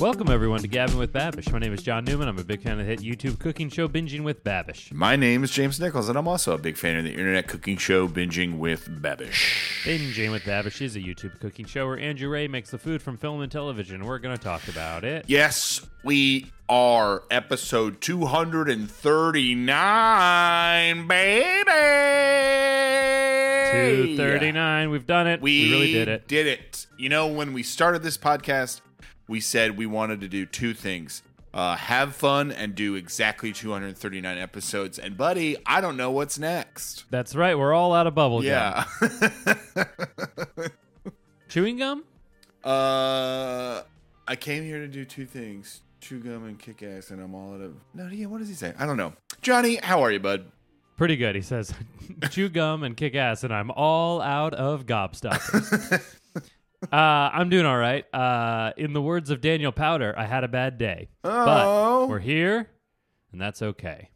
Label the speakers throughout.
Speaker 1: Welcome, everyone, to Gabbing with Babish. My name is John Newman. I'm a big fan of the hit YouTube cooking show Binging with Babish.
Speaker 2: My name is James Nichols, and I'm also a big fan of the internet cooking show Binging with Babish.
Speaker 1: Binging with Babish is a YouTube cooking show where Andrew Rea makes the food from film and television. We're going to talk about it.
Speaker 2: Yes, we are episode 239, baby.
Speaker 1: 239. We've done it.
Speaker 2: We,
Speaker 1: we really did it.
Speaker 2: Did it. You know, when we started this podcast, we said we wanted to do two things. Uh, have fun and do exactly 239 episodes. And buddy, I don't know what's next.
Speaker 1: That's right. We're all out of bubble
Speaker 2: Yeah.
Speaker 1: gum. Chewing gum?
Speaker 2: uh, I came here to do two things: chew gum and kick ass, and I'm all out of. No, yeah. What does he say? I don't know. Johnny, how are you, bud?
Speaker 1: Pretty good. He says, chew gum and kick ass, and I'm all out of gobstoppers. uh, I'm doing all right. Uh, in the words of Daniel Powter, I had a bad day.
Speaker 2: Oh.
Speaker 1: But we're here, and that's okay.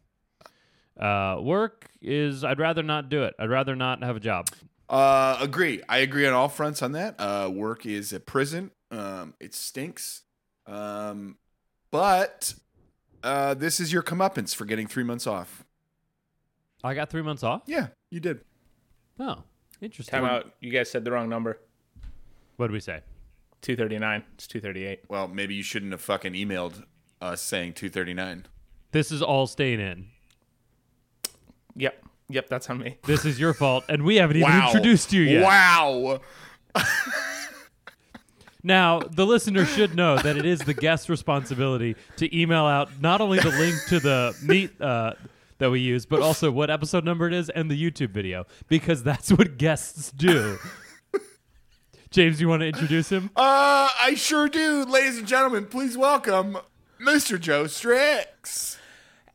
Speaker 1: Uh, work is, I'd rather not do it. I'd rather not have a job.
Speaker 2: Uh, agree. I agree on all fronts on that. Uh, work is a prison. Um, it stinks. Um, but uh, this is your comeuppance for getting three months off.
Speaker 1: I got three months off?
Speaker 2: Yeah, you did.
Speaker 1: Oh, interesting.
Speaker 3: Time out. You guys said the wrong number.
Speaker 1: What did we say?
Speaker 3: 239. It's 238.
Speaker 2: Well, maybe you shouldn't have fucking emailed us saying 239.
Speaker 1: This is all staying in.
Speaker 3: Yep. Yep, that's on me.
Speaker 1: This is your fault, and we haven't even
Speaker 2: Wow.
Speaker 1: introduced you yet.
Speaker 2: Wow.
Speaker 1: Now, the listener should know that it is the guest's responsibility to email out not only the link to the meet uh, that we use, but also what episode number it is and the YouTube video, because that's what guests do. James, you want to introduce him?
Speaker 2: Uh, I sure do. Ladies and gentlemen, please welcome Mr. Joe Strix.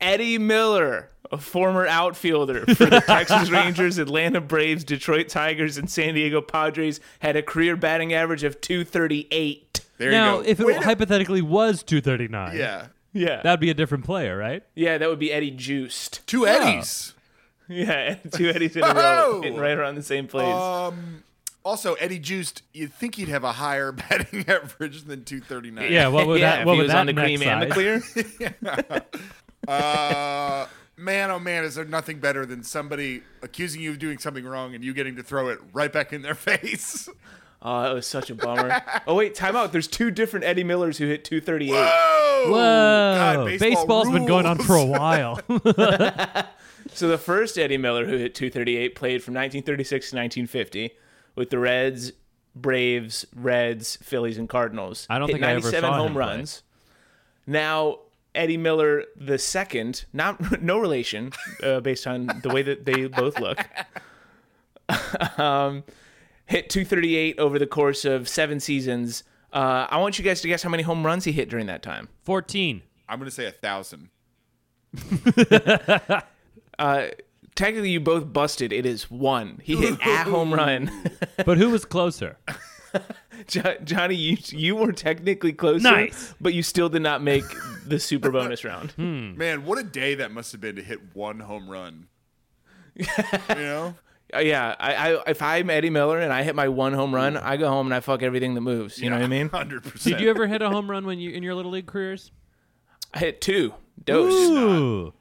Speaker 3: Eddie Miller, a former outfielder for the Texas Rangers, Atlanta Braves, Detroit Tigers, and San Diego Padres, had a career batting average of 238.
Speaker 2: There
Speaker 1: now,
Speaker 2: you go.
Speaker 1: if it
Speaker 2: Way to-
Speaker 1: hypothetically was 239,
Speaker 2: yeah.
Speaker 3: Yeah.
Speaker 1: that'd be a different player, right?
Speaker 3: yeah, that would be Eddie Juiced.
Speaker 2: Two Eddies.
Speaker 3: Yeah, two Eddies in a row,
Speaker 2: Oh.
Speaker 3: right around the same place.
Speaker 2: Um. Also, Eddie Juiced, you'd think he'd have a higher batting average than 239.
Speaker 1: Yeah, what would
Speaker 3: yeah,
Speaker 1: that,
Speaker 3: if
Speaker 1: what
Speaker 3: he
Speaker 1: would
Speaker 3: was
Speaker 1: that
Speaker 3: on the
Speaker 1: neck
Speaker 3: cream and the
Speaker 1: size?
Speaker 3: clear.
Speaker 2: Uh, man, oh man, is there nothing better than somebody accusing you of doing something wrong and you getting to throw it right back in their face?
Speaker 3: Oh, it was such a bummer. oh wait, time out. There's two different Eddie Millers who hit 238.
Speaker 2: Whoa!
Speaker 1: Whoa!
Speaker 2: God, baseball
Speaker 1: Baseball's been going on for a while.
Speaker 3: So the first Eddie Miller who hit 238 played from 1936 to 1950 with the Reds, Braves, Reds, Phillies, and Cardinals.
Speaker 1: I don't
Speaker 3: hit
Speaker 1: think I ever
Speaker 3: 97
Speaker 1: saw him
Speaker 3: home
Speaker 1: play.
Speaker 3: runs. Now Eddie Miller the second, not no relation, uh, based on the way that they both look. um, hit 238 over the course of seven seasons. Uh, I want you guys to guess how many home runs he hit during that time.
Speaker 1: 14.
Speaker 2: I'm going to say a thousand.
Speaker 3: Uh, technically, you both busted. It is one. He hit a home run.
Speaker 1: But who was closer?
Speaker 3: Jo- Johnny, you you were technically closer,
Speaker 1: Nice.
Speaker 3: but you still did not make the super bonus round.
Speaker 2: Man, what a day that must have been to hit one home run. you know?
Speaker 3: Uh, yeah, I, I if I'm Eddie Miller and I hit my one home run, I go home and I fuck everything that moves. You know what I mean?
Speaker 2: 100%.
Speaker 1: Did you ever hit a home run when you in your little league careers?
Speaker 3: I hit two. Dose.
Speaker 1: Ooh.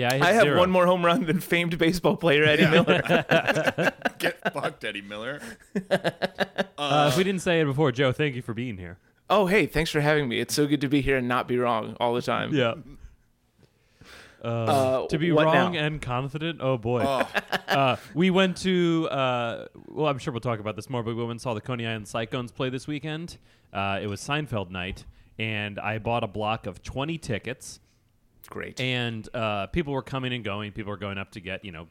Speaker 1: Yeah, I, hit
Speaker 3: I have
Speaker 1: zero.
Speaker 3: one more home run than famed baseball player Eddie Miller.
Speaker 2: Get fucked, Eddie Miller.
Speaker 1: Uh, if we didn't say it before, Joe, thank you for being here.
Speaker 3: Oh, hey, thanks for having me. It's so good to be here and not be wrong all the time.
Speaker 1: Yeah.
Speaker 3: Uh,
Speaker 1: To be wrong
Speaker 3: now?
Speaker 1: and confident, oh boy.
Speaker 2: Oh,
Speaker 1: Uh, we went to, uh, well, I'm sure we'll talk about this more, but we went and saw the Coney Island Cyclones play this weekend. Uh, it was Seinfeld night, and I bought a block of 20 tickets.
Speaker 3: Great.
Speaker 1: and uh, people were coming and going. People were going up to get you know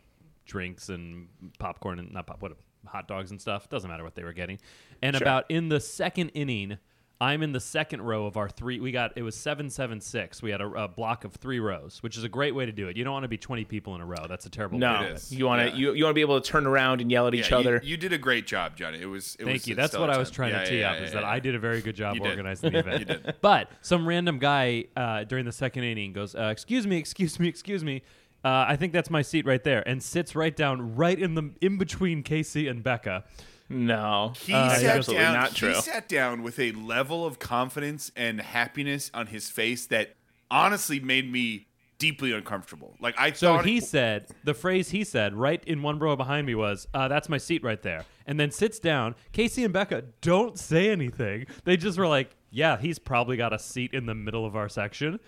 Speaker 1: drinks and popcorn and not pop, what hot dogs and stuff. Doesn't matter what they were getting. And
Speaker 3: Sure.
Speaker 1: about in the second inning, I'm in the second row of our three. We got it was seven seven six. We had a, a block of three rows, which is a great way to do it. You don't want to be 20 people in a row. That's a terrible.
Speaker 3: no,
Speaker 1: way to do
Speaker 2: It
Speaker 1: it.
Speaker 2: is.
Speaker 3: you want to
Speaker 2: Yeah.
Speaker 3: you, you want to be able to turn around and yell at each
Speaker 2: yeah,
Speaker 3: other.
Speaker 2: You, you did a great job, Johnny. It was. It
Speaker 1: Thank
Speaker 2: was
Speaker 1: you. That's what I was trying
Speaker 2: Yeah,
Speaker 1: to tee
Speaker 2: yeah,
Speaker 1: up
Speaker 2: yeah,
Speaker 1: is
Speaker 2: yeah,
Speaker 1: that
Speaker 2: yeah.
Speaker 1: I did a very good job
Speaker 2: You did.
Speaker 1: organizing the event.
Speaker 2: You did.
Speaker 1: But some random guy uh, during the second inning goes, uh, "Excuse me, excuse me, excuse me." Uh, I think that's my seat right there, and sits right down, right in the in between Casey and Becca.
Speaker 3: No,
Speaker 2: He
Speaker 3: Uh,
Speaker 2: sat
Speaker 3: absolutely
Speaker 2: down.
Speaker 3: not true.
Speaker 2: He sat down with a level of confidence and happiness on his face that honestly made me deeply uncomfortable. Like I
Speaker 1: So
Speaker 2: thought
Speaker 1: he said the phrase he said right in one row behind me was, uh, "That's my seat right there," and then sits down. Casey and Becca don't say anything. They just were like, "Yeah, he's probably got a seat in the middle of our section."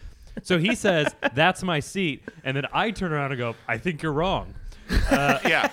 Speaker 1: So he says, "That's my seat," and then I turn around and go, "I think you're wrong."
Speaker 2: yeah.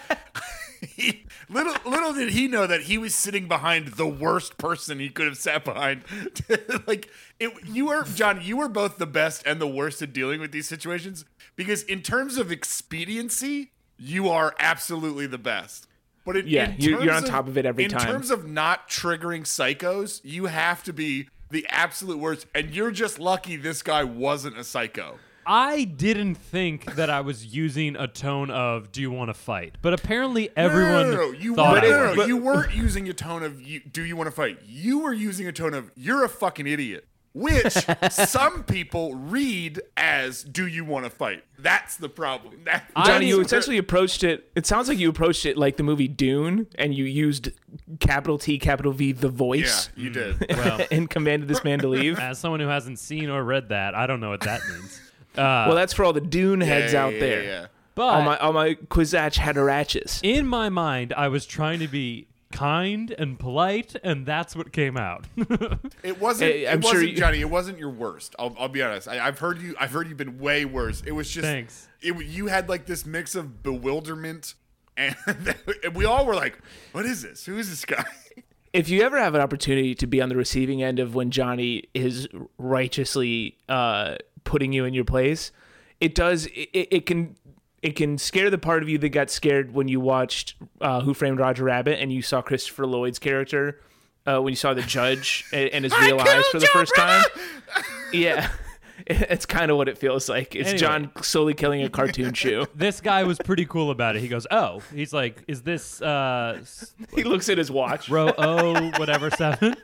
Speaker 2: Little little did he know that he was sitting behind the worst person he could have sat behind. like it, you were John. You were both the best and the worst at dealing with these situations because in terms of expediency, you are absolutely the best. But in,
Speaker 3: Yeah,
Speaker 2: in
Speaker 3: you- you're
Speaker 2: terms
Speaker 3: on top of it every
Speaker 2: in
Speaker 3: time.
Speaker 2: In terms of not triggering psychos, you have to be the absolute worst. And you're just lucky this guy wasn't a psycho.
Speaker 1: I didn't think that I was using a tone of "Do you want to fight?" But apparently, everyone
Speaker 2: no, no, no. You,
Speaker 1: thought
Speaker 2: weren't,
Speaker 1: I
Speaker 2: no, no,
Speaker 1: was.
Speaker 2: no. you weren't using a tone of you, "Do you want to fight?" You were using a tone of "You're a fucking idiot," which some people read as "Do you want to fight?" That's the problem. That,
Speaker 3: Johnny, you essentially approached it. It sounds like you approached it like the movie Dune, and you used capital T, capital V, the voice.
Speaker 2: yeah, you did.
Speaker 1: Well,
Speaker 3: and commanded this man to leave.
Speaker 1: as someone who hasn't seen or read that, I don't know what that means. Uh,
Speaker 3: well, that's for all the Dune heads
Speaker 2: Yeah,
Speaker 3: out
Speaker 2: yeah,
Speaker 3: there.
Speaker 2: yeah, yeah.
Speaker 1: but
Speaker 3: All my all my Kwisatz Haderachs.
Speaker 1: in my mind, I was trying to be kind and polite, and that's what came out.
Speaker 2: It wasn't.
Speaker 3: Hey, I'm
Speaker 2: it
Speaker 3: sure
Speaker 2: wasn't
Speaker 3: you-
Speaker 2: Johnny. It wasn't your worst. I'll, I'll be honest. I, I've heard you. I've heard you've been way worse. It was just.
Speaker 1: Thanks.
Speaker 2: It, you had like this mix of bewilderment, and, and we all were like, "What is this? Who is this guy?"
Speaker 3: If you ever have an opportunity to be on the receiving end of when Johnny is righteously uh, putting you in your place, it does. It, it can. It can scare the part of you that got scared when you watched uh, Who Framed Roger Rabbit and you saw Christopher Lloyd's character uh, when you saw the judge and, and his real eyes for the first time. Yeah, it's kind of what it feels like. It's
Speaker 1: Anyway.
Speaker 3: John slowly killing a cartoon shoe.
Speaker 1: this guy was pretty cool about it. He goes, "Oh, he's like, is this uh,
Speaker 3: He looks at his watch.
Speaker 1: row O whatever seven?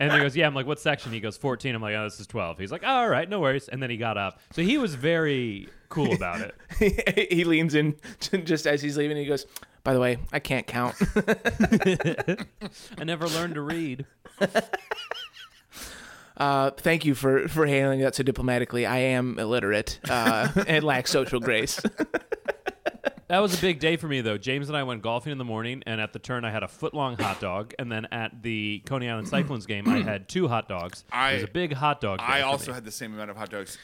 Speaker 1: And he goes, "Yeah." I'm like, "What section?" He goes, "14." I'm like, "Oh, this is 12." He's like, oh, "All right, no worries." And then he got up. So he was very cool about it.
Speaker 3: he leans in just as he's leaving. He goes, "By the way, I can't count."
Speaker 1: I never learned to read.
Speaker 3: Uh, thank you for for handling that so diplomatically. I am illiterate uh, and lack social grace.
Speaker 1: That was a big day for me, though. James and I went golfing in the morning, and at the turn, I had a foot long hot dog. And then at the Coney Island Cyclones game, I had two hot dogs.
Speaker 2: I-
Speaker 1: it was a big hot dog. Day
Speaker 2: I
Speaker 1: for
Speaker 2: also
Speaker 1: me.
Speaker 2: had the same amount of hot dogs.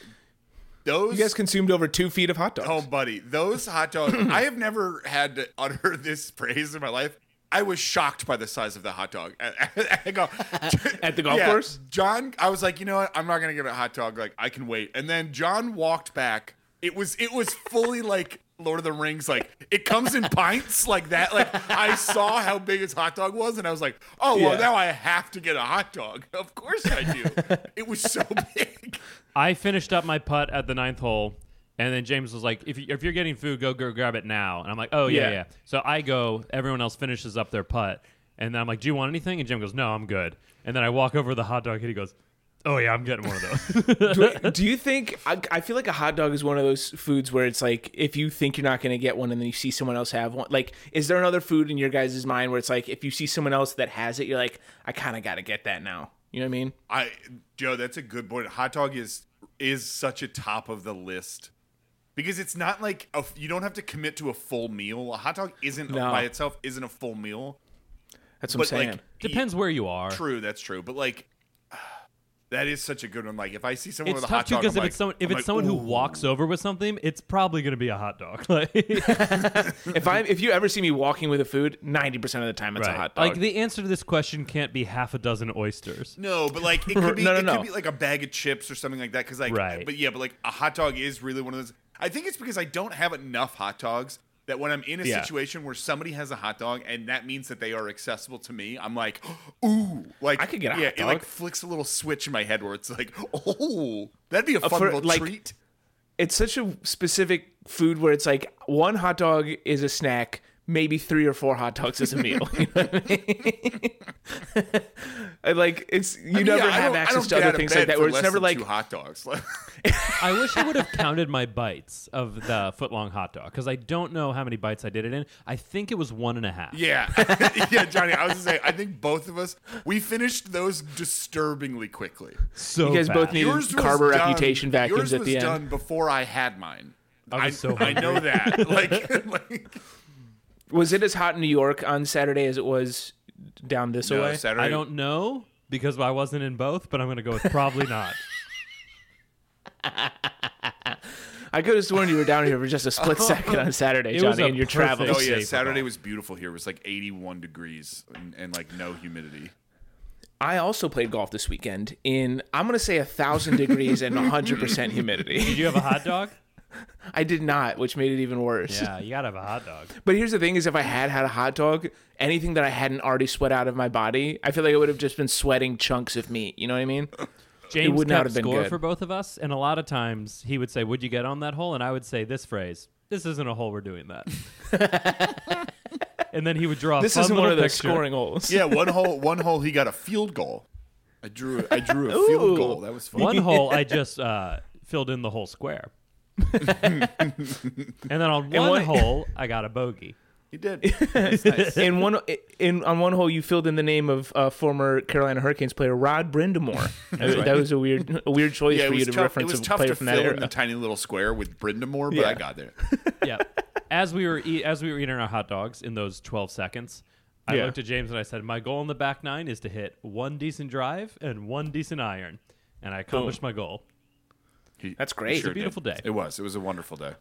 Speaker 2: Those
Speaker 3: You guys consumed over two feet of hot dogs.
Speaker 2: Oh, buddy, those hot dogs. I have never had to utter this praise in my life. I was shocked by the size of the hot dog. I go,
Speaker 3: At the golf
Speaker 2: Yeah,
Speaker 3: course?
Speaker 2: John, I was like, you know what? I'm not gonna get a hot dog. Like, I can wait. And then John walked back. It was it was fully like Lord of the Rings. Like it comes in pints like that. Like I saw how big his hot dog was, and I was like, oh well,
Speaker 3: Yeah.
Speaker 2: now I have to get a hot dog. Of course I do. it was so big.
Speaker 1: I finished up my putt at the ninth hole, and then James was like, "If, you, if you're getting food, go, go grab it now." And I'm like, "Oh yeah,
Speaker 3: Yeah.
Speaker 1: yeah." So I go. Everyone else finishes up their putt, and then I'm like, "Do you want anything?" And Jim goes, "No, I'm good." And then I walk over to the hot dog, and he goes, "Oh yeah, I'm getting one of those."
Speaker 3: do, do you think? I, I feel like a hot dog is one of those foods where it's like if you think you're not going to get one and then you see someone else have one. Like, is there another food in your guys' mind where it's like if you see someone else that has it, you're like, I kind of got to get that now. You know what I mean?
Speaker 2: I Joe, that's a good point. Hot dog is is such a top of the list because it's not like a, you don't have to commit to a full meal. A hot dog isn't
Speaker 3: No.
Speaker 2: by itself isn't a full meal.
Speaker 3: That's what
Speaker 2: But
Speaker 3: I'm saying.
Speaker 2: like
Speaker 1: Depends where you are.
Speaker 2: True, that's true. But like that is such a good one. Like if I see someone
Speaker 1: It's
Speaker 2: with a
Speaker 1: tough
Speaker 2: hot
Speaker 1: too
Speaker 2: dog,
Speaker 1: because if
Speaker 2: like-
Speaker 1: it's someone if it's
Speaker 2: like,
Speaker 1: someone who walks over with something, it's probably going to be a hot dog. Like,
Speaker 3: if I if you ever see me walking with a food, ninety percent of the time it's a hot dog.
Speaker 1: Like the answer to this question can't be half a dozen oysters.
Speaker 2: No, but like it could be
Speaker 3: No, no,
Speaker 2: it
Speaker 3: no.
Speaker 2: could be like a bag of chips or something like that. Because like,
Speaker 1: Right.
Speaker 2: but yeah, but like a hot dog is really one of those. I think it's because I don't have enough hot dogs that when I'm in a
Speaker 3: Yeah.
Speaker 2: situation where somebody has a hot dog and that means that they are accessible to me, I'm like, ooh, like
Speaker 3: I could get a
Speaker 2: yeah,
Speaker 3: hot
Speaker 2: it like flicks a little switch in my head where it's like, oh, that'd be a uh, fun
Speaker 3: for,
Speaker 2: little
Speaker 3: like,
Speaker 2: treat.
Speaker 3: it's such a specific food where it's like one hot dog is a snack, maybe three or four hot dogs as a meal. You know what I mean? Like it's you
Speaker 2: I mean,
Speaker 3: never
Speaker 2: yeah,
Speaker 3: have access to other things like that.
Speaker 2: for
Speaker 3: Where it's never like
Speaker 2: two hot dogs.
Speaker 1: I wish I would have counted my bites of the footlong hot dog because I don't know how many bites I did it in. I think it was one and a half.
Speaker 2: yeah, yeah, Johnny. I was gonna say, I think both of us we finished those disturbingly quickly.
Speaker 1: So
Speaker 3: You guys both
Speaker 1: fast.
Speaker 3: need-
Speaker 2: Yours was
Speaker 3: Carver
Speaker 2: done-
Speaker 3: reputation vacuums
Speaker 2: yours
Speaker 3: at
Speaker 2: was
Speaker 3: the end.
Speaker 2: done before I had mine.
Speaker 1: I was so
Speaker 2: I know that. Like, like
Speaker 3: was it as hot in New York on Saturday as it was down this
Speaker 2: no,
Speaker 3: way?
Speaker 2: Saturday.
Speaker 1: I don't know because I wasn't in both, but I'm going to go with probably not.
Speaker 3: I could have sworn you were down here for just a split second on Saturday,
Speaker 1: It was
Speaker 3: Johnny,
Speaker 1: a
Speaker 3: and your
Speaker 1: perfect-
Speaker 3: travels.
Speaker 2: Oh yeah,
Speaker 1: safe
Speaker 2: Saturday was beautiful here. It was like 81 degrees and, and like no humidity.
Speaker 3: I also played golf this weekend in I'm gonna say a thousand degrees and 100 percent humidity.
Speaker 1: Did you have a hot dog?
Speaker 3: I did not, which made it even worse.
Speaker 1: Yeah, you got to have a hot dog.
Speaker 3: But here's the thing: is if I had had a hot dog, anything that I hadn't already sweat out of my body, I feel like I would have just been sweating chunks of meat. You know what I mean?
Speaker 1: James
Speaker 3: would not
Speaker 1: kept
Speaker 3: have been
Speaker 1: score
Speaker 3: good.
Speaker 1: for both of us, and a lot of times he would say, "Would you get on that hole?" And I would say this phrase: "This isn't a hole. We're doing that." and then he would draw. A
Speaker 3: This
Speaker 1: fun
Speaker 3: isn't one of those
Speaker 1: picture.
Speaker 3: scoring holes.
Speaker 2: Yeah, one hole. One hole. He got a field goal. I drew. I drew a field
Speaker 3: Ooh.
Speaker 2: goal. That was fun.
Speaker 1: One hole, I just uh, filled in the whole square. and then on one
Speaker 3: one-
Speaker 1: hole, I got a bogey.
Speaker 2: He did. Nice.
Speaker 3: in one in on one hole, you filled in the name of uh, former Carolina Hurricanes player Rod Brind'Amour. that, that was a weird a weird choice
Speaker 2: Yeah,
Speaker 3: for
Speaker 2: it
Speaker 3: you
Speaker 2: was
Speaker 3: to
Speaker 2: tough.
Speaker 3: Reference a player
Speaker 2: to
Speaker 3: from
Speaker 2: fill
Speaker 3: that
Speaker 2: in
Speaker 3: era.
Speaker 2: the tiny little square with Brind'Amour, but
Speaker 3: Yeah.
Speaker 2: I got there.
Speaker 1: yeah. As we were eat, as we were eating our hot dogs in those 12 seconds, I
Speaker 3: Yeah.
Speaker 1: looked at James and I said, "My goal in the back nine is to hit one decent drive and one decent iron." And I accomplished my goal.
Speaker 2: He-
Speaker 3: That's
Speaker 2: he
Speaker 3: great. It's a
Speaker 2: sure did.
Speaker 1: beautiful day.
Speaker 2: It was. It was a wonderful day.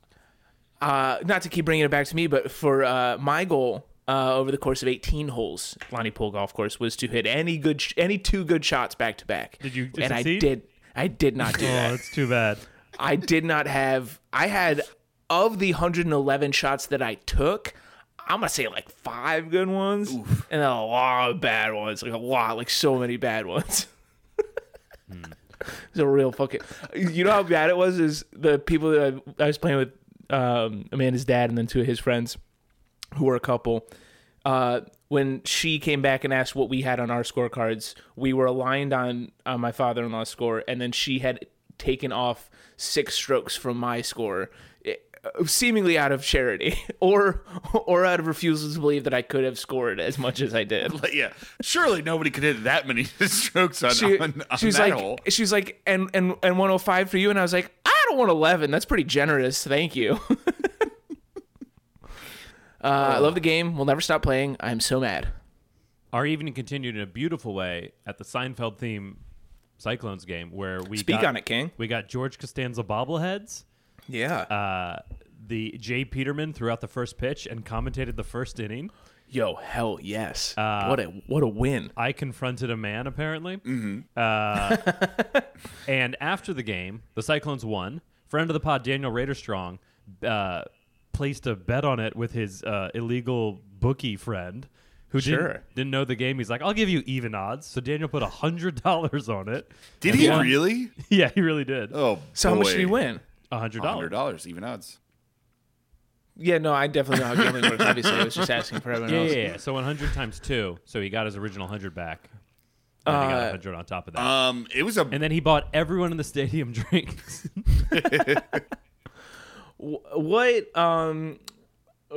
Speaker 3: Uh, not to keep bringing it back to me, but for uh, my goal uh, over the course of 18 holes, Lonnie Poole Golf Course, was to hit any good, sh- any two good shots back to back.
Speaker 1: Did you
Speaker 3: And I did. I did not do
Speaker 1: Oh,
Speaker 3: that.
Speaker 1: that's too bad.
Speaker 3: I did not have. I had of the 111 shots that I took. I'm gonna say like five good ones, and then a lot of bad ones. Like a lot, like so many bad ones. It's a real fucking. You know how bad it was? Is the people that I, I was playing with, um, Amanda's dad, and then two of his friends, who were a couple. Uh, when she came back and asked what we had on our scorecards, we were aligned on on my father-in-law's score, and then she had taken off six strokes from my score, seemingly out of charity or or out of refusal to believe that I could have scored as much as I did.
Speaker 2: But yeah, surely nobody could hit that many strokes on,
Speaker 3: She,
Speaker 2: on, on
Speaker 3: she was
Speaker 2: that
Speaker 3: like,
Speaker 2: hole.
Speaker 3: she was like, and and and 105 for you, and I was like, I don't want 11. That's pretty generous. Thank you. uh, I love the game. We'll never stop playing. I'm so mad.
Speaker 1: Our evening continued in a beautiful way at the Seinfeld theme Cyclones game, where we
Speaker 3: Speak
Speaker 1: got,
Speaker 3: on it, King.
Speaker 1: We got George Costanza bobbleheads.
Speaker 3: Yeah.
Speaker 1: Uh, the J. Peterman threw out the first pitch and commentated the first inning.
Speaker 3: Yo, hell yes.
Speaker 1: Uh,
Speaker 3: what a what a win.
Speaker 1: I confronted a man apparently.
Speaker 2: Mm-hmm.
Speaker 1: Uh, and after the game, the Cyclones won. Friend of the pod, Daniel Raderstrong, uh, placed a bet on it with his uh, illegal bookie friend. Who
Speaker 3: Sure.
Speaker 1: didn't, didn't know the game? He's like, "I'll give you even odds." So Daniel put a hundred dollars on it.
Speaker 2: Did he
Speaker 1: won.
Speaker 2: really?
Speaker 1: Yeah, he really did.
Speaker 2: Oh,
Speaker 3: So how much did he win?
Speaker 1: A hundred
Speaker 2: Hundred
Speaker 1: dollars.
Speaker 2: dollars, even odds.
Speaker 3: Yeah, no, I definitely know how gambling works. Obviously, I was just asking for everyone
Speaker 1: Yeah,
Speaker 3: else.
Speaker 1: yeah, yeah. So 100 times two. So he got his original 100 back. And he got
Speaker 3: Uh,
Speaker 1: 100 on top of that.
Speaker 2: Um, it was a
Speaker 1: and then he bought everyone in the stadium drinks.
Speaker 3: Wh- What um, it-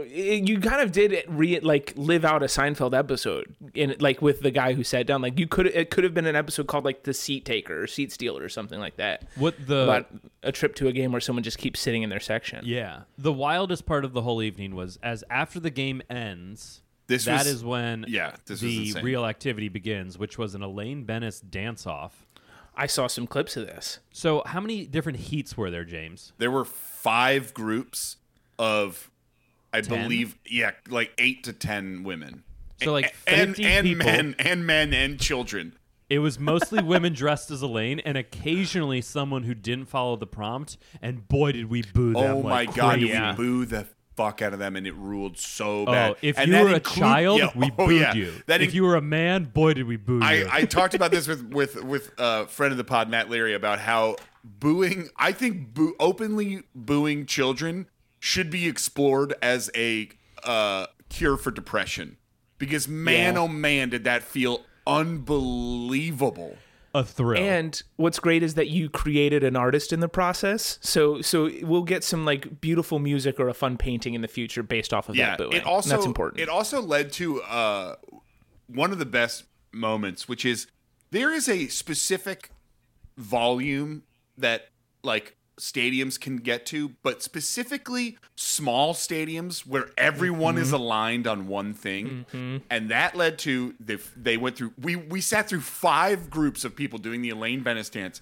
Speaker 3: you kind of did re like live out a Seinfeld episode in like with the guy who sat down. Like you could it could have been an episode called like the seat taker or seat stealer or something like that.
Speaker 1: what the
Speaker 3: about a trip to a game where someone just keeps sitting in their section.
Speaker 1: Yeah. The wildest part of the whole evening was as after the game ends,
Speaker 2: This
Speaker 1: that
Speaker 2: was-
Speaker 1: is when
Speaker 2: yeah, this
Speaker 1: the real activity begins, which was an Elaine Benes dance off.
Speaker 3: I saw some clips of this.
Speaker 1: So how many different heats were there, James?
Speaker 2: there were five groups of, I
Speaker 1: Ten?
Speaker 2: believe, yeah, like eight to ten women.
Speaker 1: So like
Speaker 2: and
Speaker 1: 50
Speaker 2: and
Speaker 1: people.
Speaker 2: men and men and children.
Speaker 1: It was mostly women dressed as Elaine and occasionally someone who didn't follow the prompt. And boy, did we boo them.
Speaker 2: Oh my
Speaker 1: like
Speaker 2: god,
Speaker 1: crazy.
Speaker 2: we boo the fuck out of them, and it ruled so
Speaker 1: Oh,
Speaker 2: bad.
Speaker 1: if
Speaker 2: And
Speaker 1: you were a child,
Speaker 2: yeah,
Speaker 1: we
Speaker 2: oh,
Speaker 1: booed
Speaker 2: yeah.
Speaker 1: you.
Speaker 2: That
Speaker 1: if
Speaker 2: in-
Speaker 1: you were a man, boy, did we boo
Speaker 2: I,
Speaker 1: you.
Speaker 2: I talked about this with with with a friend of the pod, Matt Leary, about how booing. I think boo, openly booing children should be explored as a uh, cure for depression. Because man,
Speaker 3: Yeah.
Speaker 2: oh man, did that feel unbelievable.
Speaker 1: A thrill.
Speaker 3: And what's great is that you created an artist in the process. So so we'll get some like beautiful music or a fun painting in the future based off of
Speaker 2: Yeah,
Speaker 3: that booing.
Speaker 2: it also
Speaker 3: And that's important.
Speaker 2: It also led to uh, one of the best moments, which is there is a specific volume that like stadiums can get to, but specifically small stadiums where everyone is mm-hmm. aligned on one thing, mm-hmm. and that led to they they went through. We we sat through five groups of people doing the Elaine Benes dance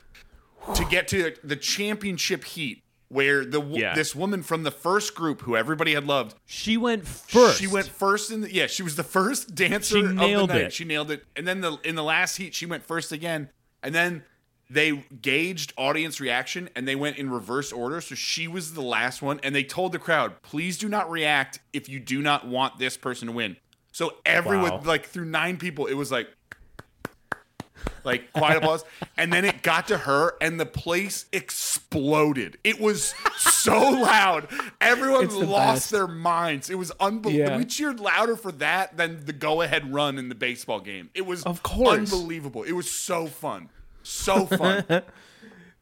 Speaker 2: to get to the championship heat. Where the
Speaker 3: Yeah.
Speaker 2: this woman from the first group who everybody had loved
Speaker 1: she went first.
Speaker 2: she went first in the yeah. She was the first dancer
Speaker 1: She
Speaker 2: of
Speaker 1: nailed
Speaker 2: the night.
Speaker 1: it.
Speaker 2: She nailed it. And then the in the last heat, she went first again. And then they gauged audience reaction and they went in reverse order. So she was the last one. And they told the crowd, please do not react if you do not want this person to win. So everyone,
Speaker 1: Wow.
Speaker 2: like through nine people, it was like like quiet applause and then it got to her and the place exploded it was so loud everyone
Speaker 3: the
Speaker 2: lost
Speaker 3: best.
Speaker 2: their minds it was unbelievable
Speaker 3: Yeah.
Speaker 2: we cheered louder for that than the go-ahead run in the baseball game it was
Speaker 3: Of course.
Speaker 2: unbelievable it was so fun so fun.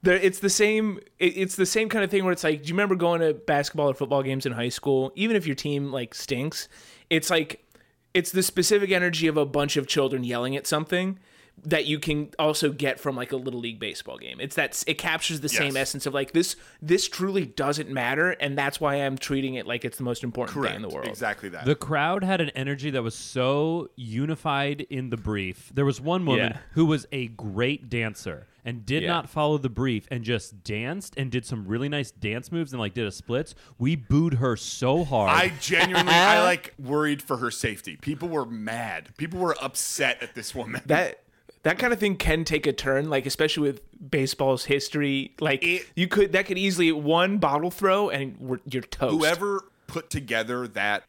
Speaker 3: There it's the same it, it's the same kind of thing where it's like do you remember going to basketball or football games in high school? Even if your team like stinks it's like it's the specific energy of a bunch of children yelling at something that you can also get from like a little league baseball game it's that it captures the same essence of like this this truly doesn't matter and that's why i'm treating it like it's the most important
Speaker 2: correct
Speaker 3: thing in the world
Speaker 2: exactly that
Speaker 1: The crowd had an energy that was so unified in the brief. There was one woman
Speaker 3: Yeah.
Speaker 1: who was a great dancer and did
Speaker 3: Yeah.
Speaker 1: not follow the brief and just danced and did some really nice dance moves and like did a splits. We booed her so hard.
Speaker 2: I genuinely, I like worried for her safety. People were mad. People were upset at this woman.
Speaker 3: that that kind of thing can take a turn like especially with baseball's history. Like
Speaker 2: It-
Speaker 3: you could that could easily one bottle throw and we're, you're toast.
Speaker 2: Whoever put together that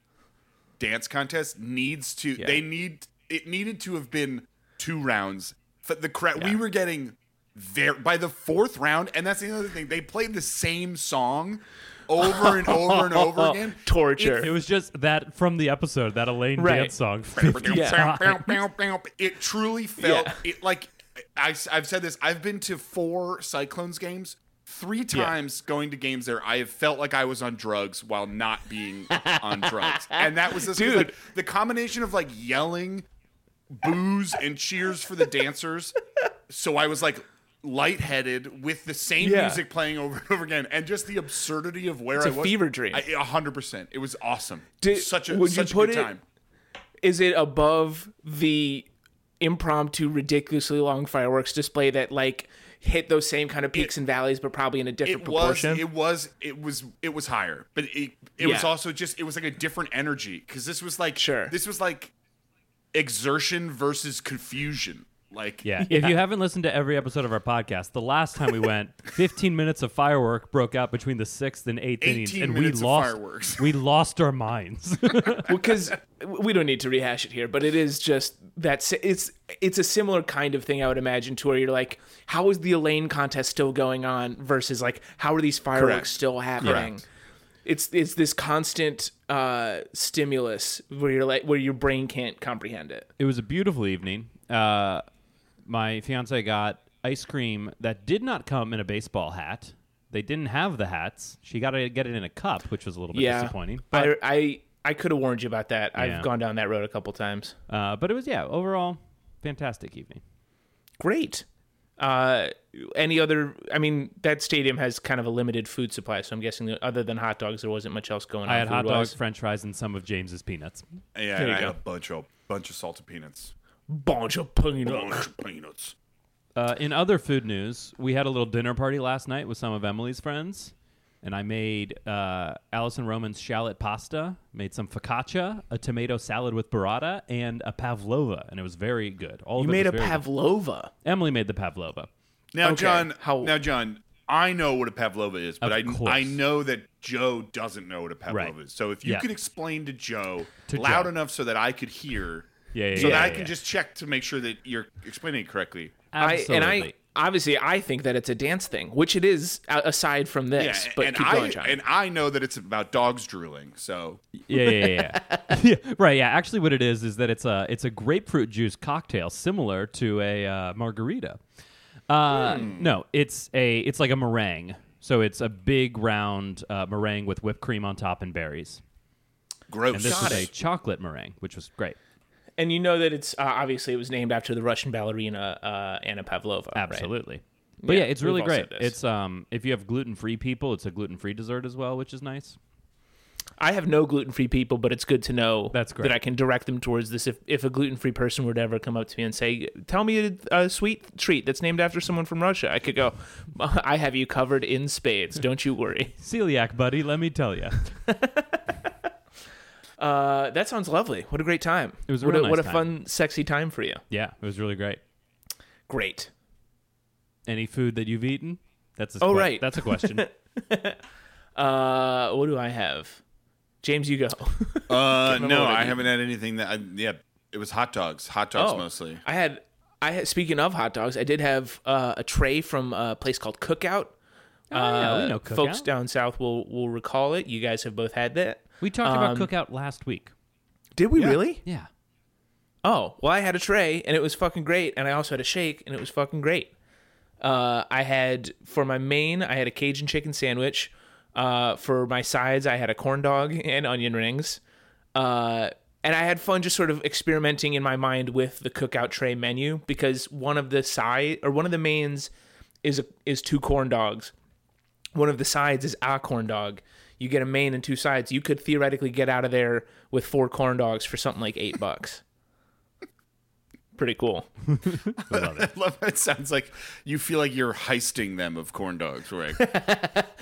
Speaker 2: dance contest needs to
Speaker 3: Yeah.
Speaker 2: they need it needed to have been two rounds. But the crowd we were getting there by the fourth round and that's the other thing they played the same song over and over and over again
Speaker 3: torture
Speaker 1: it was just that from the episode, that Elaine
Speaker 3: Right.
Speaker 1: dance song. 50
Speaker 3: Yeah.
Speaker 1: times.
Speaker 2: it truly felt
Speaker 3: Yeah.
Speaker 2: it like I, have said this i've been to four cyclones games three times going to games there i have felt like i was on drugs while not being on drugs and that was this 'cause,
Speaker 3: Dude.
Speaker 2: like, the combination of like yelling booze and cheers for the dancers so i was like lightheaded with the same
Speaker 3: Yeah.
Speaker 2: music playing over and over again and just the absurdity of where
Speaker 3: It's
Speaker 2: i
Speaker 3: a
Speaker 2: was.
Speaker 3: fever dream.
Speaker 2: Hundred percent. It was awesome.
Speaker 3: Did-
Speaker 2: such a
Speaker 3: would you
Speaker 2: such a
Speaker 3: put
Speaker 2: good
Speaker 3: it-
Speaker 2: time.
Speaker 3: is it above the impromptu ridiculously long fireworks display that like hit those same kind of peaks and valleys but probably in a different
Speaker 2: it was
Speaker 3: proportion?
Speaker 2: it was it was it was higher but it it was also just it was like a different energy because this was like
Speaker 3: Sure.
Speaker 2: this was like exertion versus confusion like
Speaker 1: Yeah. If you haven't listened to every episode of our podcast, the last time we went, 15 minutes of firework broke out between the sixth and eighth innings, and we
Speaker 2: minutes of
Speaker 1: lost.
Speaker 2: fireworks.
Speaker 1: We lost our minds.
Speaker 3: because we don't need to rehash it here, but it is just that it's it's a similar kind of thing I would imagine to where you're like, how is the Elaine contest still going on versus like how are these fireworks
Speaker 2: Correct.
Speaker 3: still happening?
Speaker 2: Correct.
Speaker 3: It's it's this constant uh, stimulus where you're like where your brain can't comprehend it.
Speaker 1: it was a beautiful evening. Uh, my fiance got ice cream that did not come in a baseball hat. They didn't have the hats. She got to get it in a cup, which was a little bit
Speaker 3: Yeah,
Speaker 1: disappointing. But
Speaker 3: I I, I could have warned you about that.
Speaker 1: Yeah.
Speaker 3: I've gone down that road a couple times.
Speaker 1: uh, but it was yeah, overall fantastic evening.
Speaker 3: Great. Uh, any other? I mean, that stadium has kind of a limited food supply, so I'm guessing that other than hot dogs, there wasn't much else going on.
Speaker 1: I had hot dogs, French fries, and some of James's peanuts.
Speaker 2: yeah
Speaker 3: There
Speaker 2: and
Speaker 3: you
Speaker 2: I had
Speaker 3: go.
Speaker 2: a bunch of bunch of salted peanuts
Speaker 3: bunch of peanuts.
Speaker 2: peanuts
Speaker 1: Uh, in other food news, we had a little dinner party last night with some of Emily's friends, and I made uh, Alison Roman's shallot pasta, made some focaccia, a tomato salad with burrata, and a pavlova, and it was very good. All
Speaker 3: You
Speaker 1: of it
Speaker 3: made a
Speaker 1: was very good.
Speaker 3: pavlova.
Speaker 1: Emily made the pavlova.
Speaker 2: now
Speaker 3: Okay,
Speaker 2: john
Speaker 3: how-
Speaker 2: now john i know what a pavlova is but
Speaker 1: Of
Speaker 2: I,
Speaker 1: course.
Speaker 2: I know that joe doesn't know what a pavlova
Speaker 1: Right.
Speaker 2: is so if you
Speaker 1: Yeah.
Speaker 2: could explain to joe
Speaker 1: To
Speaker 2: loud
Speaker 1: Joe.
Speaker 2: enough so that i could hear
Speaker 1: Yeah, yeah,
Speaker 2: so
Speaker 1: yeah,
Speaker 2: that i can
Speaker 1: yeah.
Speaker 2: just check to make sure that you're explaining it correctly
Speaker 3: I,
Speaker 1: Absolutely.
Speaker 3: and I obviously, I think that it's a dance thing, which it is aside from this. but
Speaker 2: and
Speaker 3: keep
Speaker 2: I
Speaker 3: going, John.
Speaker 2: and I know that it's about dogs drooling. So
Speaker 1: Yeah, yeah, yeah, yeah. yeah. Right. Yeah. Actually, what it is is that it's a it's a grapefruit juice cocktail similar to a uh, margarita. Uh, No, it's a it's like a meringue. So it's a big round uh, meringue with whipped cream on top and berries.
Speaker 2: gross.
Speaker 1: And this
Speaker 3: Got
Speaker 1: is a chocolate meringue, which was great.
Speaker 3: And you know that it's uh, obviously it was named after the Russian ballerina uh, Anna Pavlova. right?
Speaker 1: Absolutely. But
Speaker 3: Yeah,
Speaker 1: yeah, it's really great. It's um if you have gluten free people, it's a gluten free dessert as well, which is nice.
Speaker 3: I have no gluten free people, but it's good to know
Speaker 1: That's great.
Speaker 3: that I can direct them towards this. If, if a gluten free person were to ever come up to me and say, Tell me a, a sweet treat that's named after someone from Russia, I could go, I have you covered in spades. Don't you worry.
Speaker 1: Celiac, buddy, let me tell you.
Speaker 3: Uh, that sounds lovely. What a great time.
Speaker 1: It was a
Speaker 3: what
Speaker 1: real
Speaker 3: a, what a
Speaker 1: nice
Speaker 3: fun, sexy time for you.
Speaker 1: Yeah, it was really great.
Speaker 3: Great.
Speaker 1: Any food that you've eaten? That's a
Speaker 3: Oh,
Speaker 1: que-
Speaker 3: right.
Speaker 1: That's a question.
Speaker 3: Uh, what do I have? James, you go.
Speaker 2: uh, no,
Speaker 3: already.
Speaker 2: I haven't had anything that. I, yeah, it was hot dogs. Hot dogs
Speaker 3: Oh.
Speaker 2: mostly.
Speaker 3: I had, I had. Speaking of hot dogs, I did have uh, a tray from a place called Cookout.
Speaker 1: Oh, yeah, we
Speaker 3: Uh,
Speaker 1: know
Speaker 3: Folks down south will will recall it. You guys have both had that.
Speaker 1: We talked
Speaker 3: Um,
Speaker 1: about cookout last week.
Speaker 3: Did we
Speaker 2: Yeah.
Speaker 3: really?
Speaker 1: Yeah.
Speaker 3: Oh, well, I had a tray and it was fucking great, and I also had a shake and it was fucking great. Uh, I had for my main, I had a Cajun chicken sandwich. Uh, for my sides, I had a corn dog and onion rings. Uh, and I had fun just sort of experimenting in my mind with the cookout tray menu because one of the side or one of the mains is a, is two corn dogs. One of the sides is a corn dog. You get a main and two sides. You could theoretically get out of there with four corn dogs for something like eight bucks. Pretty cool.
Speaker 1: I love it.
Speaker 2: I love it. It sounds like you feel like you're heisting them of corn dogs, right?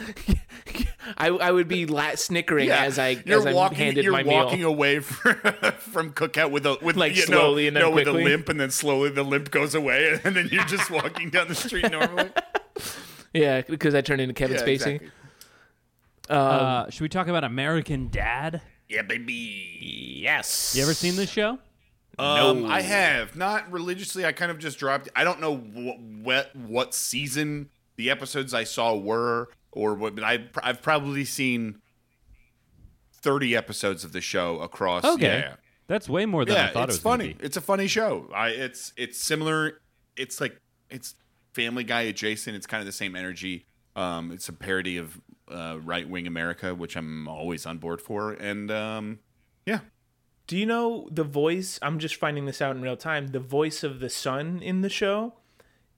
Speaker 3: I, I would be la- snickering as I
Speaker 2: you're
Speaker 3: as I
Speaker 2: walking,
Speaker 3: handed
Speaker 2: you're
Speaker 3: my
Speaker 2: walking
Speaker 3: meal.
Speaker 2: away from, from cookout with a with
Speaker 3: Like
Speaker 2: you know,
Speaker 3: slowly and then
Speaker 2: no, with a limp, and then slowly the limp goes away, and then you're just walking down the street normally.
Speaker 3: Yeah, because I turned into Kevin
Speaker 2: Yeah,
Speaker 3: Spacey.
Speaker 2: exactly.
Speaker 1: Uh, should we talk about American Dad?
Speaker 2: Yeah, baby.
Speaker 3: Yes.
Speaker 1: You ever seen this show?
Speaker 2: Um, I have not religiously. I kind of just dropped. I don't know what what, what season the episodes I saw were, or what. But I I've probably seen thirty episodes of the show across.
Speaker 1: Okay.
Speaker 2: Yeah,
Speaker 1: That's way more than
Speaker 2: yeah.
Speaker 1: I thought
Speaker 2: it's
Speaker 1: it was
Speaker 2: funny.
Speaker 1: be.
Speaker 2: It's a funny show. I it's it's similar. It's like it's Family Guy adjacent. It's kind of the same energy. Um, it's a parody of uh, right wing America, which I'm always on board for. And um, yeah,
Speaker 3: Do you know the voice? I'm just finding this out in real time. The voice of the son in the show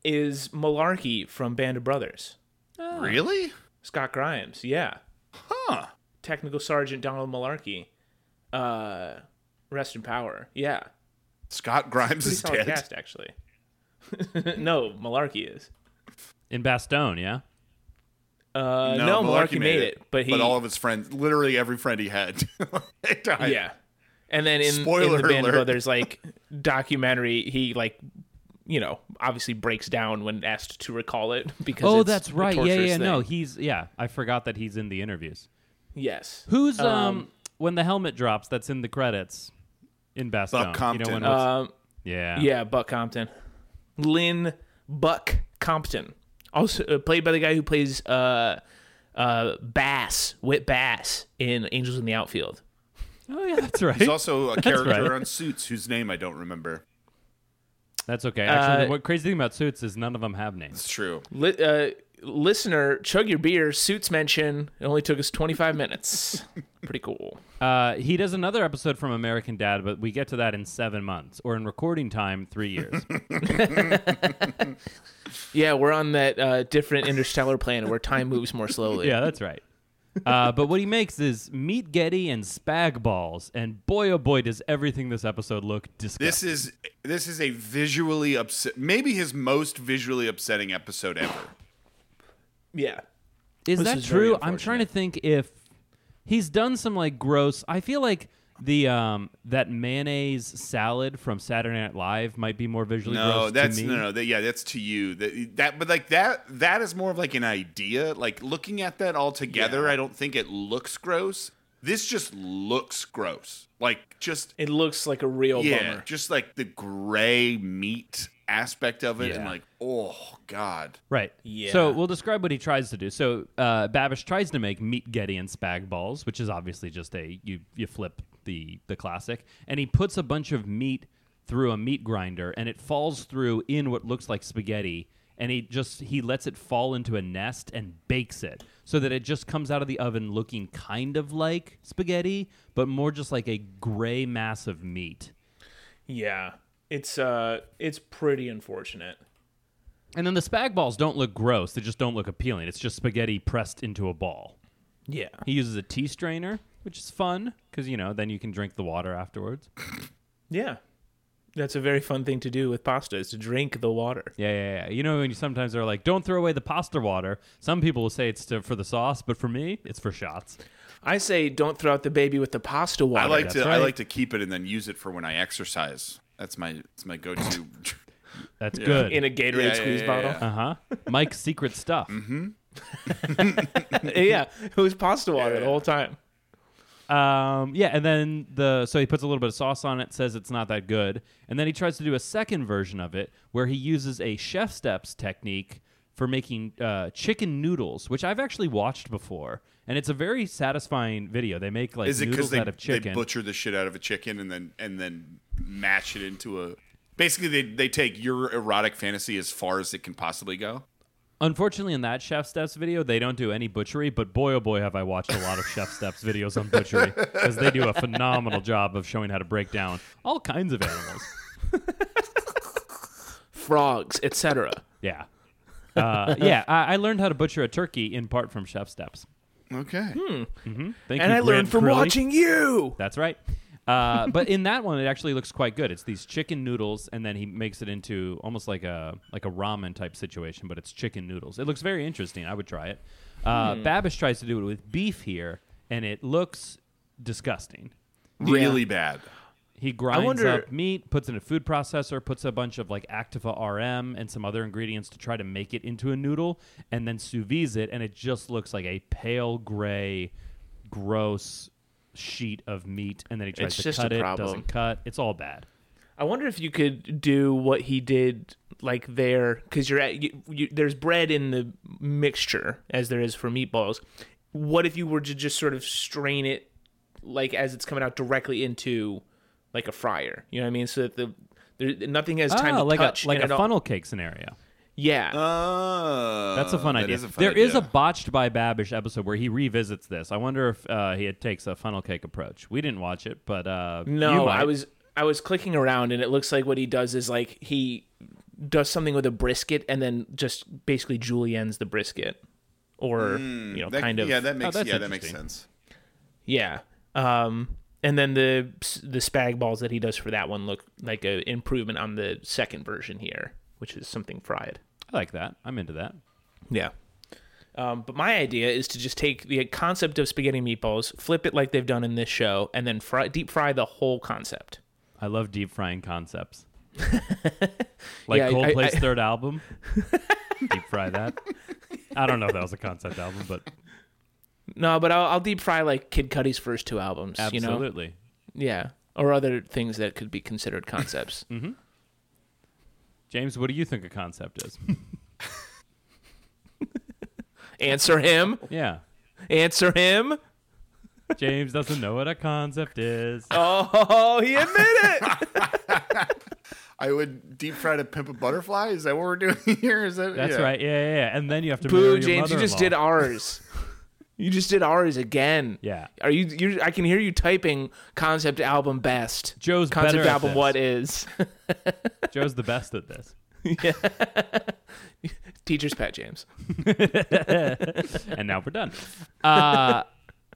Speaker 3: is Malarkey from Band of Brothers.
Speaker 2: really,
Speaker 3: Scott Grimes. Yeah.
Speaker 2: huh?
Speaker 3: Technical Sergeant Donald Malarkey. Uh, rest in power. Yeah.
Speaker 2: Scott Grimes
Speaker 3: Pretty
Speaker 2: is
Speaker 3: solid
Speaker 2: dead.
Speaker 3: cast, actually. no, Malarkey is.
Speaker 1: In Bastogne, yeah.
Speaker 3: Uh, no, Malarkey, made it, but he.
Speaker 2: but all of his friends, literally every friend he had, died.
Speaker 3: yeah. And then in, in the Band of
Speaker 2: alert.
Speaker 3: Brothers like documentary, he like you know obviously breaks down when asked to recall it because
Speaker 1: Oh,
Speaker 3: it's
Speaker 1: that's right. Yeah,
Speaker 3: torturous
Speaker 1: yeah. No, he's yeah. I forgot that he's in the interviews.
Speaker 3: yes.
Speaker 1: Who's um,
Speaker 3: Um,
Speaker 1: when the helmet drops? That's in the credits in Bastogne. You know
Speaker 2: Compton.
Speaker 1: when?
Speaker 3: Um,
Speaker 1: yeah.
Speaker 3: yeah, Buck Compton, Lynn Buck Compton, also uh, played by the guy who plays uh, uh, Bass Whit Bass in Angels in the Outfield.
Speaker 1: Oh yeah, that's right.
Speaker 2: He's also a character
Speaker 1: right.
Speaker 2: on Suits whose name I don't remember.
Speaker 1: That's okay. Actually,
Speaker 3: Uh,
Speaker 1: what crazy thing about Suits is none of them have names.
Speaker 2: It's true.
Speaker 3: Li- uh, listener, chug your beer. Suits mention. It only took us 25 minutes. Pretty cool.
Speaker 1: Uh, he does another episode from American Dad, but we get to that in seven months, or in recording time, three years.
Speaker 3: Yeah, we're on that uh, different interstellar planet where time moves more slowly.
Speaker 1: yeah, that's right. Uh, but what he makes is meatghetti and spag balls, and boy oh boy does everything this episode look disgusting.
Speaker 2: This is this is a visually upset, maybe his most visually upsetting episode ever.
Speaker 3: Yeah.
Speaker 1: Is
Speaker 3: This
Speaker 1: that
Speaker 3: is very
Speaker 1: true? I'm trying to think if he's done some like gross. I feel like the um that mayonnaise salad from Saturday Night Live might be more visually
Speaker 2: No,
Speaker 1: gross
Speaker 2: that's
Speaker 1: to me.
Speaker 2: no, no, that, yeah, that's to you. That, that, but like that, that is more of like an idea. Like looking at that all together,
Speaker 3: Yeah.
Speaker 2: I don't think it looks gross. This just looks gross. Like just
Speaker 3: It looks like a real
Speaker 2: yeah,
Speaker 3: bummer.
Speaker 2: just like the gray meat aspect of it and like, oh god.
Speaker 1: Right.
Speaker 3: Yeah.
Speaker 1: So we'll describe what he tries to do. So uh, Babish tries to make meatghetti and spag balls, which is obviously just a you you flip the the classic, and he puts a bunch of meat through a meat grinder, and it falls through in what looks like spaghetti, and he just he lets it fall into a nest and bakes it so that it just comes out of the oven looking kind of like spaghetti, but more just like a gray mass of meat.
Speaker 3: Yeah. It's uh it's pretty unfortunate.
Speaker 1: And then the spag balls don't look gross; they just don't look appealing. It's just spaghetti pressed into a ball.
Speaker 3: Yeah.
Speaker 1: He uses a tea strainer, which is fun because you know then you can drink the water afterwards.
Speaker 3: Yeah. That's a very fun thing to do with pasta is to drink the water.
Speaker 1: Yeah, yeah, yeah. You know when you sometimes are like, "Don't throw away the pasta water." Some people will say it's to, for the sauce, but for me, it's for shots.
Speaker 3: I say don't throw out the baby with the pasta water.
Speaker 2: I like
Speaker 1: that's
Speaker 2: to I like to keep it and then use it for when I exercise. That's my that's my go-to.
Speaker 1: That's
Speaker 2: Yeah.
Speaker 1: good.
Speaker 3: in a Gatorade
Speaker 2: Yeah, yeah,
Speaker 3: squeeze
Speaker 2: yeah,
Speaker 3: bottle.
Speaker 2: yeah.
Speaker 1: uh huh. Mike's secret stuff.
Speaker 3: yeah, it was pasta water the whole time.
Speaker 1: Um, yeah, and then the so he puts a little bit of sauce on it, says it's not that good, and then he tries to do a second version of it where he uses a ChefSteps technique for making uh, chicken noodles, which I've actually watched before, and it's a very satisfying video. They make like
Speaker 2: Is it
Speaker 1: noodles
Speaker 2: because they,
Speaker 1: out of
Speaker 2: they
Speaker 1: chicken.
Speaker 2: butcher the shit out of a chicken and then and then mash it into a? Basically, they they take your erotic fantasy as far as it can possibly go.
Speaker 1: Unfortunately, in that ChefSteps video, they don't do any butchery, but boy oh boy have I watched a lot of ChefSteps videos on butchery because they do a phenomenal job of showing how to break down all kinds of animals.
Speaker 3: Frogs, etc.
Speaker 1: Yeah. Uh, yeah, I, I learned how to butcher a turkey in part from ChefSteps.
Speaker 2: Okay. Hmm.
Speaker 1: Thank
Speaker 3: And
Speaker 1: you,
Speaker 3: I learned from
Speaker 1: Crilly.
Speaker 3: watching you.
Speaker 1: That's right. Uh, but in that one, it actually looks quite good. It's these chicken noodles, and then he makes it into almost like a like a ramen type situation, but it's chicken noodles. It looks very interesting. I would try it. Uh, Babish tries to do it with beef here, and it looks disgusting.
Speaker 2: Really bad.
Speaker 1: He grinds
Speaker 3: wonder-
Speaker 1: up meat, puts in a food processor, puts a bunch of like Activa RM and some other ingredients to try to make it into a noodle, and then sous vide it, and it just looks like a pale gray, gross sheet of meat. And then he tries
Speaker 3: It's
Speaker 1: to
Speaker 3: just a
Speaker 1: cut it,
Speaker 3: problem.
Speaker 1: doesn't cut. It's all bad.
Speaker 3: I wonder if you could do what he did like there because you're at you, you, there's bread in the mixture as there is for meatballs. What if you were to just sort of strain it like as it's coming out directly into like a fryer? You know what I mean? So that the there, nothing has time
Speaker 1: Ah,
Speaker 3: to
Speaker 1: like
Speaker 3: touch.
Speaker 1: a like
Speaker 3: and
Speaker 1: a
Speaker 3: it all-
Speaker 1: funnel cake scenario.
Speaker 3: Yeah.
Speaker 2: Oh,
Speaker 1: That's a fun
Speaker 2: that
Speaker 1: idea.
Speaker 2: is a fun
Speaker 1: There is a botched by Babish episode where he revisits this. I wonder if uh, he takes a funnel cake approach. We didn't watch it, but uh, you
Speaker 3: No,
Speaker 1: might.
Speaker 3: I was I was clicking around and it looks like what he does is like he does something with a brisket and then just basically juliennes the brisket. Or you know,
Speaker 2: That-
Speaker 3: kind of
Speaker 2: Yeah, that makes
Speaker 1: that's
Speaker 2: yeah that makes
Speaker 1: interesting.
Speaker 2: sense.
Speaker 3: Yeah. Um and then the the spag balls that he does for that one look like a improvement on the second version here, which is something fried.
Speaker 1: I like that. I'm into that.
Speaker 3: Yeah. Um, but my idea is to just take the concept of spaghetti meatballs, flip it like they've done in this show, and then fry, deep fry the whole concept.
Speaker 1: I love deep frying concepts. like
Speaker 3: Yeah,
Speaker 1: Coldplay's
Speaker 3: I-
Speaker 1: third album. deep fry that. I don't know if that was a concept album, but
Speaker 3: No, but I'll, I'll deep fry like Kid Cudi's first two albums. You know,
Speaker 1: absolutely.
Speaker 3: yeah, or other things that could be considered concepts.
Speaker 1: James, what do you think a concept is?
Speaker 3: Answer him.
Speaker 1: yeah.
Speaker 3: Answer him.
Speaker 1: James doesn't know what a concept is.
Speaker 3: Oh, he admitted it.
Speaker 2: I would deep fry to pimp a butterfly. Is that what we're doing here? Is that
Speaker 1: That's
Speaker 2: yeah.
Speaker 1: right. Yeah, yeah, yeah. And then you have to
Speaker 3: Boo,
Speaker 1: your
Speaker 3: James, you just did ours. You just did ours again.
Speaker 1: Yeah.
Speaker 3: Are you? You? I can hear you typing concept album best.
Speaker 1: Joe's
Speaker 3: concept album
Speaker 1: this.
Speaker 3: what is?
Speaker 1: Joe's the best at this.
Speaker 3: Teacher's pet, James.
Speaker 1: and now we're done. Uh,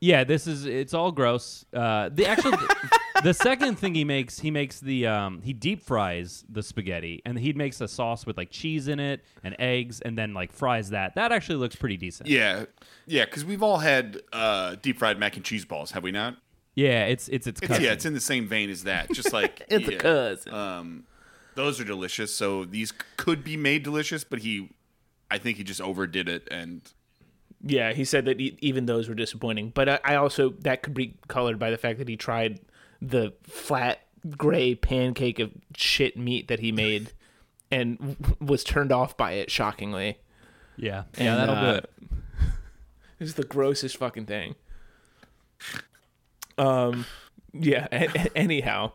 Speaker 1: yeah, this is it's all gross. Uh, the actual the second thing he makes, he makes the um, he deep fries the spaghetti, and he makes a sauce with like cheese in it and eggs, and then like fries that. That actually looks pretty decent.
Speaker 2: Yeah, yeah, because we've all had uh, deep fried mac and cheese balls, have we not?
Speaker 1: Yeah, it's it's it's,
Speaker 2: It's, yeah, it's in the same vein as that. Just like
Speaker 3: It's a cousin.
Speaker 2: Um, those are delicious. So these could be made delicious, but he, I think he just overdid it. And
Speaker 3: Yeah, he said that e- even those were disappointing. But I, I also that could be colored by the fact that he tried the flat gray pancake of shit meat that he made and w- was turned off by it shockingly.
Speaker 1: Yeah, yeah, that'll
Speaker 3: uh,
Speaker 1: do it.
Speaker 3: This is the grossest fucking thing. Um, yeah. a- a- anyhow,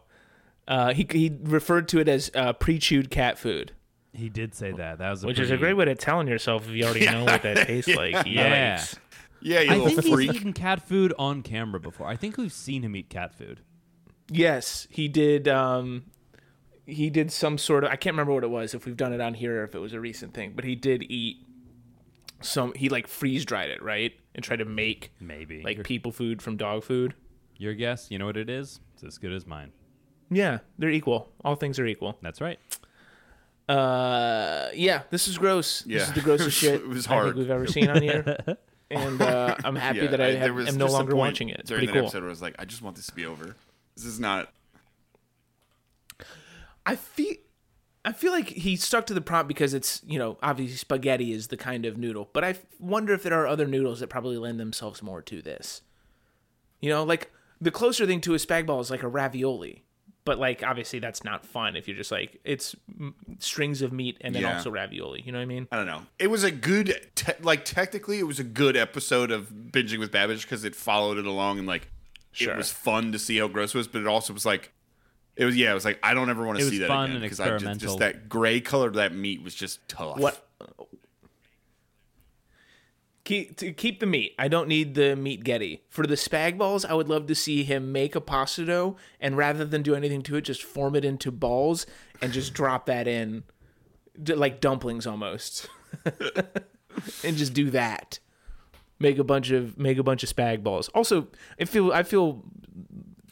Speaker 3: uh, he he referred to it as uh, pre-chewed cat food,
Speaker 1: He did say that. That was a
Speaker 4: Which is a great way to telling yourself if you already know what that tastes like.
Speaker 1: Yeah.
Speaker 4: Yikes.
Speaker 2: Yeah, you
Speaker 1: I think
Speaker 2: freak.
Speaker 1: he's eaten cat food on camera before. I think we've seen him eat cat food.
Speaker 3: Yes, he did. Um, he did some sort of. I can't remember what it was. If we've done it on here, or if it was a recent thing, but he did eat some. He like freeze dried it, right, and tried to make
Speaker 1: Maybe.
Speaker 3: like
Speaker 1: your,
Speaker 3: people food from dog food.
Speaker 1: your guess, you know what it is? It's as good as mine.
Speaker 3: Yeah, they're equal. All things are equal.
Speaker 1: That's right.
Speaker 3: Uh, yeah, this is gross. This
Speaker 2: Yeah.
Speaker 3: is the grossest
Speaker 2: It was-
Speaker 3: shit
Speaker 2: it was
Speaker 3: I
Speaker 2: hard.
Speaker 3: think we've ever seen on here. And uh, I'm happy
Speaker 2: Yeah,
Speaker 3: that I,
Speaker 2: there
Speaker 3: have, am no longer watching it. It's
Speaker 2: during
Speaker 3: pretty
Speaker 2: that
Speaker 3: cool.
Speaker 2: episode where I was like, I just want this to be over. This is not.
Speaker 3: I feel I feel like he stuck to the prompt because it's you know obviously spaghetti is the kind of noodle, but I wonder if there are other noodles that probably lend themselves more to this. You know, like the closer thing to a spag ball is like a ravioli, but like obviously that's not fun if you're just like it's strings of meat and then
Speaker 2: Yeah.
Speaker 3: also ravioli. You know what I mean?
Speaker 2: I don't know. It was a good, te- like technically, it was a good episode of binging with Babish because it followed it along and like
Speaker 3: Sure.
Speaker 2: it was fun to see how gross it was, but it also was like it was yeah, it was like I don't ever want to see that again because I just, just that gray color of that meat was just tough.
Speaker 3: What? Keep, to keep the meat. I don't need the meatghetti. For the spag balls, I would love to see him make a pasta dough and rather than do anything to it, just form it into balls and just drop that in, like dumplings almost, and just do that. Make a bunch of make a bunch of spag balls. Also, I feel I feel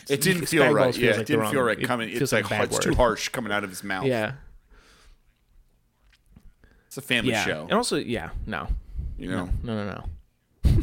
Speaker 2: It didn't feel
Speaker 3: spag
Speaker 2: right. Yeah,
Speaker 3: like
Speaker 2: it didn't feel right
Speaker 3: it
Speaker 2: coming.
Speaker 3: feels
Speaker 2: It's
Speaker 3: like
Speaker 2: like, it's too harsh coming out of his mouth.
Speaker 3: yeah
Speaker 2: it's a family
Speaker 3: yeah
Speaker 2: show.
Speaker 3: and also yeah no
Speaker 2: You know,
Speaker 3: No, no, no.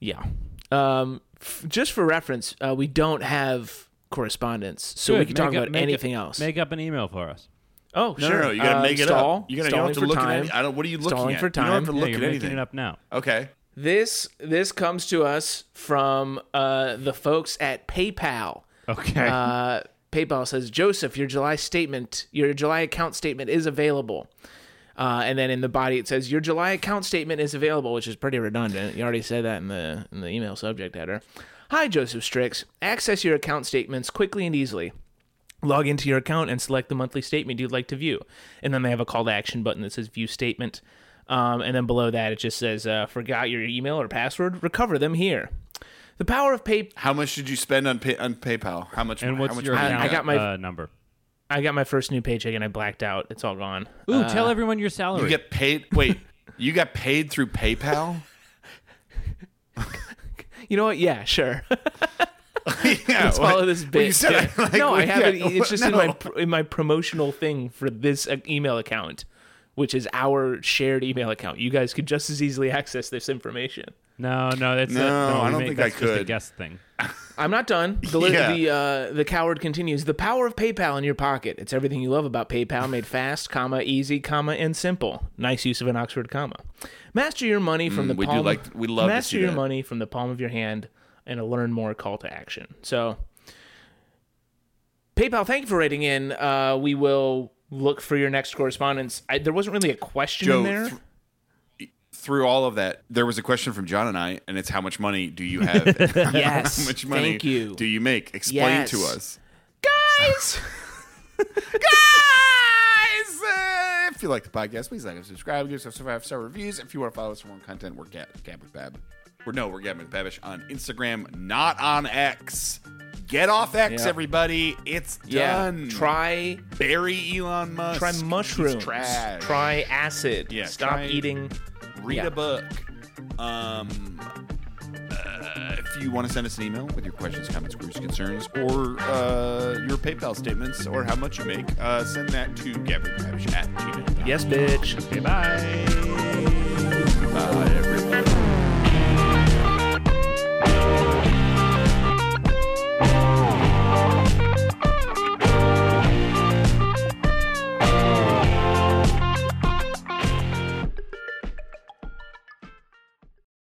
Speaker 3: yeah. Um, f- just for reference, uh, we don't have correspondence, so we
Speaker 1: Good.
Speaker 3: can talk
Speaker 1: Make up-
Speaker 3: about
Speaker 1: make
Speaker 3: anything
Speaker 1: up-
Speaker 3: else.
Speaker 1: Make up an email for us.
Speaker 3: oh,
Speaker 2: no,
Speaker 3: sure.
Speaker 2: no, no. You gotta
Speaker 3: Uh,
Speaker 2: make it
Speaker 3: stall,
Speaker 2: up. You gotta. You don't
Speaker 3: stalling
Speaker 2: have to
Speaker 3: for
Speaker 2: look
Speaker 3: time.
Speaker 2: at any. I don't. What are you looking
Speaker 3: Stalling
Speaker 2: at?
Speaker 3: for
Speaker 2: You don't have to
Speaker 3: time.
Speaker 1: Yeah,
Speaker 2: look
Speaker 1: you're
Speaker 2: at
Speaker 1: making
Speaker 2: anything.
Speaker 1: it up now.
Speaker 2: Okay.
Speaker 3: This this comes to us from uh, the folks at PayPal.
Speaker 1: Okay.
Speaker 3: Uh, PayPal says, Joseph, your July statement, your July account statement is available. Uh, and then in the body it says your July account statement is available, which is pretty redundant. You already said that in the in the email subject header. Hi, Joseph Strix. Access your account statements quickly and easily. Log into your account and select the monthly statement you'd like to view. And then they have a call to action button that says view statement. Um, and then below that it just says uh, forgot your email or password. Recover them here. The power of pay
Speaker 2: How much did you spend on pay, on PayPal? How much?
Speaker 1: and
Speaker 2: how
Speaker 1: what's
Speaker 2: much
Speaker 1: your
Speaker 3: I-
Speaker 1: account
Speaker 3: I got my-
Speaker 1: uh, number?
Speaker 3: I got my first new paycheck and I blacked out. It's all gone.
Speaker 1: Ooh,
Speaker 3: Uh,
Speaker 1: tell everyone your salary.
Speaker 2: You get paid. Wait, you got paid through PayPal?
Speaker 3: You know what? Yeah, sure.
Speaker 2: yeah.
Speaker 3: Let's follow this
Speaker 2: well, you
Speaker 3: bit.
Speaker 2: said
Speaker 3: Yeah.
Speaker 2: like-
Speaker 3: no, I
Speaker 2: yeah,
Speaker 3: have it. It's just in my in my promotional thing for this uh, email account, which is our shared email account. You guys could just as easily access this information.
Speaker 1: no, no, that's
Speaker 2: No,
Speaker 1: no.
Speaker 2: I don't
Speaker 1: made-
Speaker 2: think I
Speaker 1: that's just a
Speaker 2: could.
Speaker 1: guest thing.
Speaker 3: I'm not done. The
Speaker 2: Yeah.
Speaker 3: the uh, the coward continues. The power of PayPal in your pocket. It's everything you love about PayPal, made fast, comma easy, comma and simple. Nice use of an Oxford comma. Master your money from
Speaker 2: Mm,
Speaker 3: the
Speaker 2: we do
Speaker 3: palm.
Speaker 2: like- we love to
Speaker 3: master
Speaker 2: see
Speaker 3: your
Speaker 2: that.
Speaker 3: money from the palm of your hand, and a learn more call to action. So, PayPal, thank you for writing in. Uh, we will look for your next correspondence. I, there wasn't really a question
Speaker 2: Joe,
Speaker 3: in there.
Speaker 2: th- through all of that, there was a question from John and I, and it's how much money do you have?
Speaker 3: Yes,
Speaker 2: how much money
Speaker 3: thank you.
Speaker 2: do you make? Explain to us.
Speaker 3: Guys.
Speaker 2: Guys, uh, if you like the podcast, please like and subscribe. Give us some five star reviews. If you want to follow us for more content, we're Gab, Gab with Bab. We're no, we're Gab with Babish on Instagram, not on X. Get off X,
Speaker 3: Yeah.
Speaker 2: everybody. It's
Speaker 3: Yeah,
Speaker 2: done.
Speaker 3: try
Speaker 2: Bury Elon Musk.
Speaker 3: try
Speaker 2: He's
Speaker 3: mushrooms.
Speaker 2: trash.
Speaker 3: Try acid.
Speaker 2: Yeah,
Speaker 3: Stop
Speaker 2: try-
Speaker 3: eating.
Speaker 2: read
Speaker 3: Yeah.
Speaker 2: a book. Um, uh, if you want to send us an email with your questions, comments, queries, concerns, or uh, your PayPal statements, or how much you make, uh, send that to Gavin at gmail.com.
Speaker 3: Yes, bitch.
Speaker 1: Okay, bye.